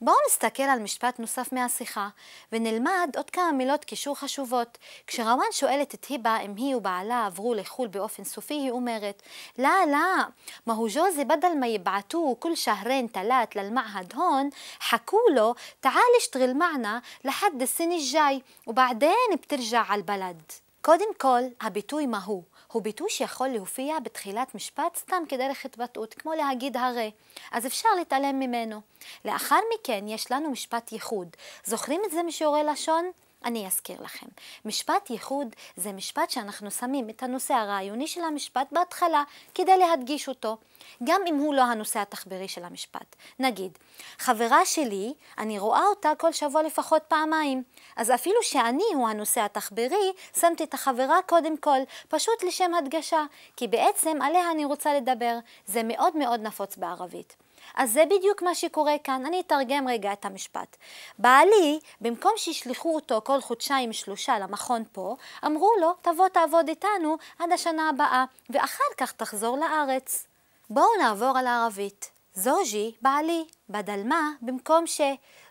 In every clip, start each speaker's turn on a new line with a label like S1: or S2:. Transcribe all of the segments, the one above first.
S1: בואו נסתכל על משפט נוסף מהשיחה ונלמד עוד כמה מילות קישור חשובות. כשרוואן שואלת את היבה אם היא ובעלה עברו לחו"ל באופן סופי, היא אומרת لا لا ما هو جوزي بدل ما يبعتوه كل شهرين ثلاث للمعهد هون حكوا له تعال اشتغل معنا لحد السنة الجاي وبعدين بترجع على البلد קודם כל, הביטוי מהו הוא ביטוי שיכול להופיע בתחילת משפט סתם כדרך התבטאות, כמו להגיד הרי, אז אפשר להתעלם ממנו. לאחר מכן יש לנו משפט ייחוד. זוכרים את זה משיעורי לשון? אני אזכיר לכם. משפט ייחוד זה משפט שאנחנו שמים את הנושא הרעיוני של המשפט בהתחלה כדי להדגיש אותו, גם אם הוא לא הנושא התחברי של המשפט. נגיד, חברה שלי, אני רואה אותה כל שבוע לפחות פעמיים, אז אפילו שאני הוא הנושא התחברי, שמתי את החברה קודם כל, פשוט לשם הדגשה, כי בעצם עליה אני רוצה לדבר. זה מאוד מאוד נפוץ בערבית. אז זה בדיוק מה שקורה כאן. אני אתרגם רגע את המשפט. בעלי, במקום שישלחו אותו כל חודשיים שלושה למכון פה, אמרו לו, תבוא תעבוד איתנו עד השנה הבאה, ואחר כך תחזור לארץ. בואו נעבור על הערבית. זוג'י, בעלי, בדל מה, במקום ש...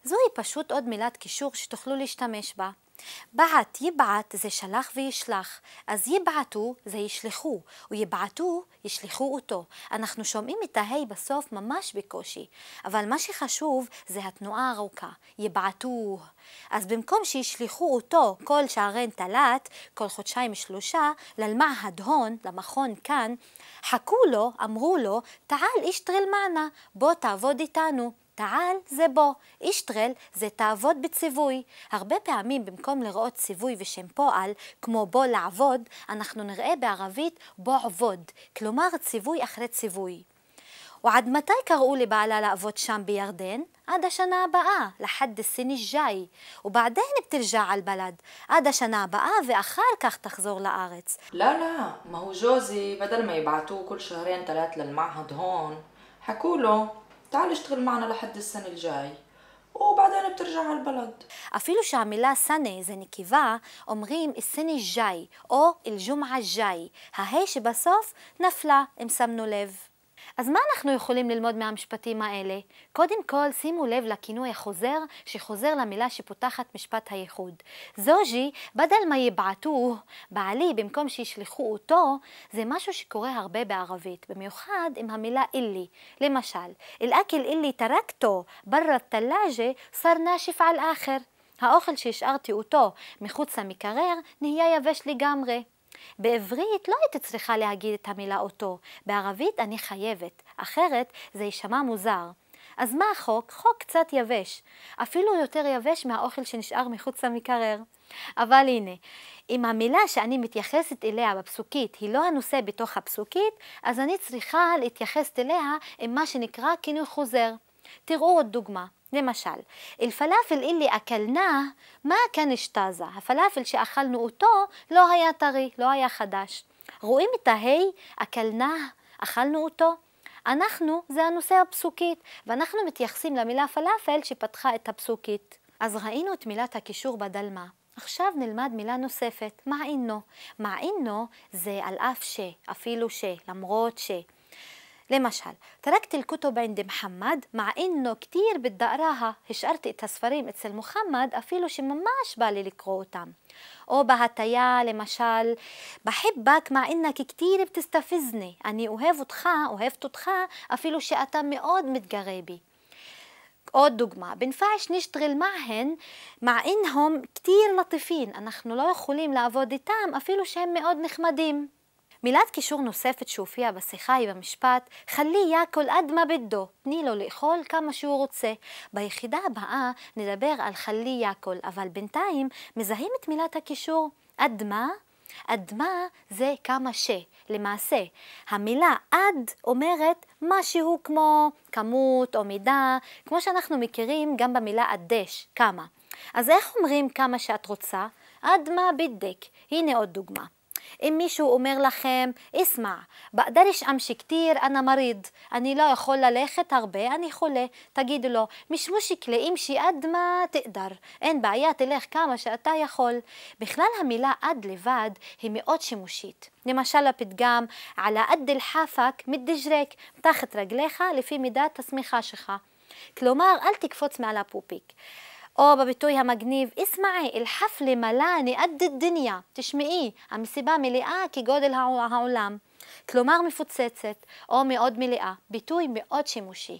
S1: זוהי פשוט עוד מילת קישור שתוכלו להשתמש בה. בעט, יבעט זה שלח וישלח, אז יבעטו זה ישלחו, ויבעטו ישלחו אותו. אנחנו שומעים את ההי בסוף ממש בקושי, אבל מה שחשוב זה התנועה הארוכה, יבעטו. אז במקום שישלחו אותו כל שערן תלת, כל חודשיים שלושה, ללמעהד הון, למכון כאן, חכו לו, אמרו לו, תעל אישטרל מענה, בוא תעבוד איתנו. תעל זה בו, אישטרל זה תעבוד בציווי. הרבה פעמים במקום לראות ציווי ושם פועל, כמו בו לעבוד, אנחנו נראה בערבית בו עבוד, כלומר ציווי אחרי ציווי. ועד מתי קראו לבעלה לעבוד שם בירדן? עד השנה הבאה, לחד סיני ג'אי, ובעדיין בתרג'ע על בלד, עד השנה הבאה ואחר כך תחזור לארץ.
S2: לא, לא, מהו ג'וזי, בדל מה יבעטו כל שערי אנטלת למעהד הון, חכו לו تعال اشتغل معنا لحد السنة الجاي وبعدين بترجع على البلد
S1: אפילו שהמילה סנה זה נקבה, אומרים السنة الجاي או אל-ג'ומעה الجاي, ההי שבסוף נפלה, אם שמנו לב. אז מה אנחנו יכולים ללמוד מהמשפטים האלה? קודם כל, שימו לב לכינוי החוזר שחוזר למילה שפותחת משפט הייחוד. זוג'י, בדל מה יבעטוה, בעלי, במקום שישלחו אותו, זה משהו שקורה הרבה בערבית, במיוחד עם המילה אילי. למשל, אל-אקל אילי תרקתו ברא תלאג'ה סר נאשף על אחר. האוכל שהשארתי אותו מחוץ למקרר נהיה יבש לגמרי. בעברית לא הייתי צריכה להגיד את המילה אותו, בערבית אני חייבת, אחרת זה יישמע מוזר. אז מה החוק? חוק קצת יבש, אפילו יותר יבש מהאוכל שנשאר מחוץ למקרר. אבל הנה, אם המילה שאני מתייחסת אליה בפסוקית היא לא הנושא בתוך הפסוקית, אז אני צריכה להתייחס אליה עם מה שנקרא כינוי חוזר. תראו עוד דוגמה. למשל, אלפלאפל אילי אלי מה כאן אשתזה, הפלאפל שאכלנו אותו לא היה טרי, לא היה חדש. רואים את ההי, אכלנاه, אכלנו אותו? אנחנו, זה הנושא הפסוקית, ואנחנו מתייחסים למילה פלאפל שפתחה את הפסוקית. אז ראינו את מילת הקישור בדלמה. עכשיו נלמד מילה נוספת, מעינו. מעינו זה על אף ש, אפילו ש, למרות ש. لمشهد تركت الكتب عند محمد مع انه كتير بدي اقراها هشقرت التسفرين مثل محمد افيلو شي مماش بالي لقرو اوتام او بهتيا لمشال بحبك مع انك كتير بتستفزني اني اوهاب اتخا אוהבת اتخا افيلو شي اتا מתגרה בי עוד דוגמה, בנפעש נשתغل معהן מע انهم كتير لطيفين, אנחנו לא יכולים לעבוד איתם אפילו שהם מאוד נחמדים. מילת קישור נוספת שהופיעה בשיחה היא במשפט חלי יאכול עד מה בדו, תני לו לאכול כמה שהוא רוצה. ביחידה הבאה נדבר על חלי יאכול, אבל בינתיים מזהים את מילת הקישור עד מה? עד מה זה כמה ש. למעשה, המילה עד אומרת משהו כמו כמות או מידה, כמו שאנחנו מכירים גם במילה עדש, כמה. אז איך אומרים כמה שאת רוצה? עד מה בדק. הנה עוד דוגמה. אם מישהו אומר לכם, אסמע, בקדרש אמשי כתיר, אנא מריד, אני לא יכול ללכת הרבה, אני חולה, תגידו לו, מש מושיקלה אימשי עד מה תקדר, אין בעיה, תלך כמה שאתה יכול. בכלל המילה עד לבד היא מאוד שימושית. למשל הפתגם, על עד אל-חפק מתדג'רק, תחת רגליך לפי מידת השמיכה שלך. כלומר, אל תקפוץ מעל הפופיק. או בביטוי המגניב, אסמעי, אל-חפלה מלאני עד דניה, תשמעי, המסיבה מלאה כגודל העולם. כלומר מפוצצת או מאוד מלאה, ביטוי מאוד שימושי.